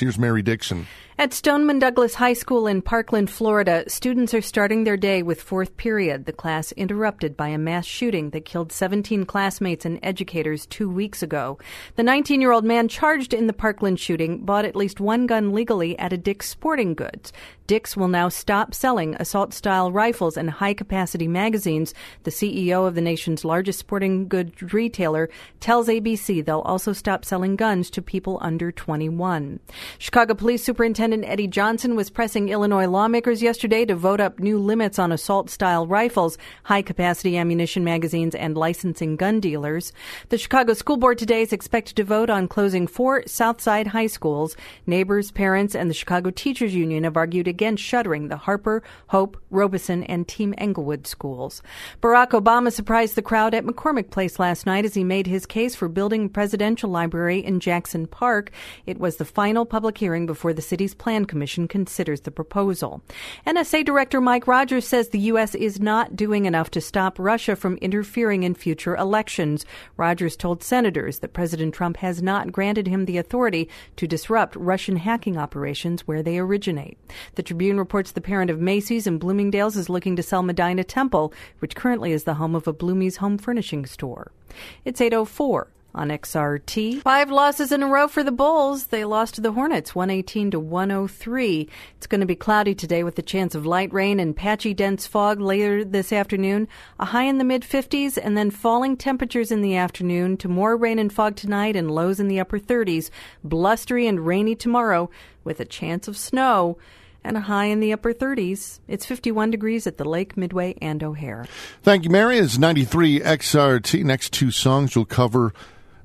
Here's Mary Dixon. At Stoneman Douglas High School in Parkland, Florida, students are starting their day with fourth period, the class interrupted by a mass shooting that killed 17 classmates and educators two weeks ago. The 19 year old man charged in the Parkland shooting bought at least one gun legally at a Dick's Sporting Goods. Dick's will now stop selling assault style rifles and high capacity magazines. The CEO of the nation's largest sporting goods retailer tells ABC they'll also stop selling guns to people under 21. Chicago Police Superintendent Eddie Johnson was pressing Illinois lawmakers yesterday to vote up new limits on assault style rifles, high capacity ammunition magazines, and licensing gun dealers. The Chicago School Board today is expected to vote on closing four Southside high schools. Neighbors, parents, and the Chicago Teachers Union have argued against shuttering the Harper, Hope, Robeson, and Team Englewood schools. Barack Obama surprised the crowd at McCormick Place last night as he made his case for building a presidential library in Jackson Park. It was the final public hearing before the city's plan commission considers the proposal. NSA Director Mike Rogers says the U.S. is not doing enough to stop Russia from interfering in future elections. Rogers told senators that President Trump has not granted him the authority to disrupt Russian hacking operations where they originate. The Tribune reports the parent of Macy's and Bloomingdale's is looking to sell Medinah Temple, which currently is the home of a Bloomie's home furnishing store. It's 804 on XRT. Five losses in a row for the Bulls. They lost to the Hornets 118 to 103. It's going to be cloudy today with the chance of light rain and patchy dense fog later this afternoon. A high in the mid 50s and then falling temperatures in the afternoon to more rain and fog tonight and lows in the upper 30s. Blustery and rainy tomorrow with a chance of snow and a high in the upper 30s. It's 51 degrees at the lake, Midway, and O'Hare. Thank you, Mary. It's 93 XRT. Next two songs will cover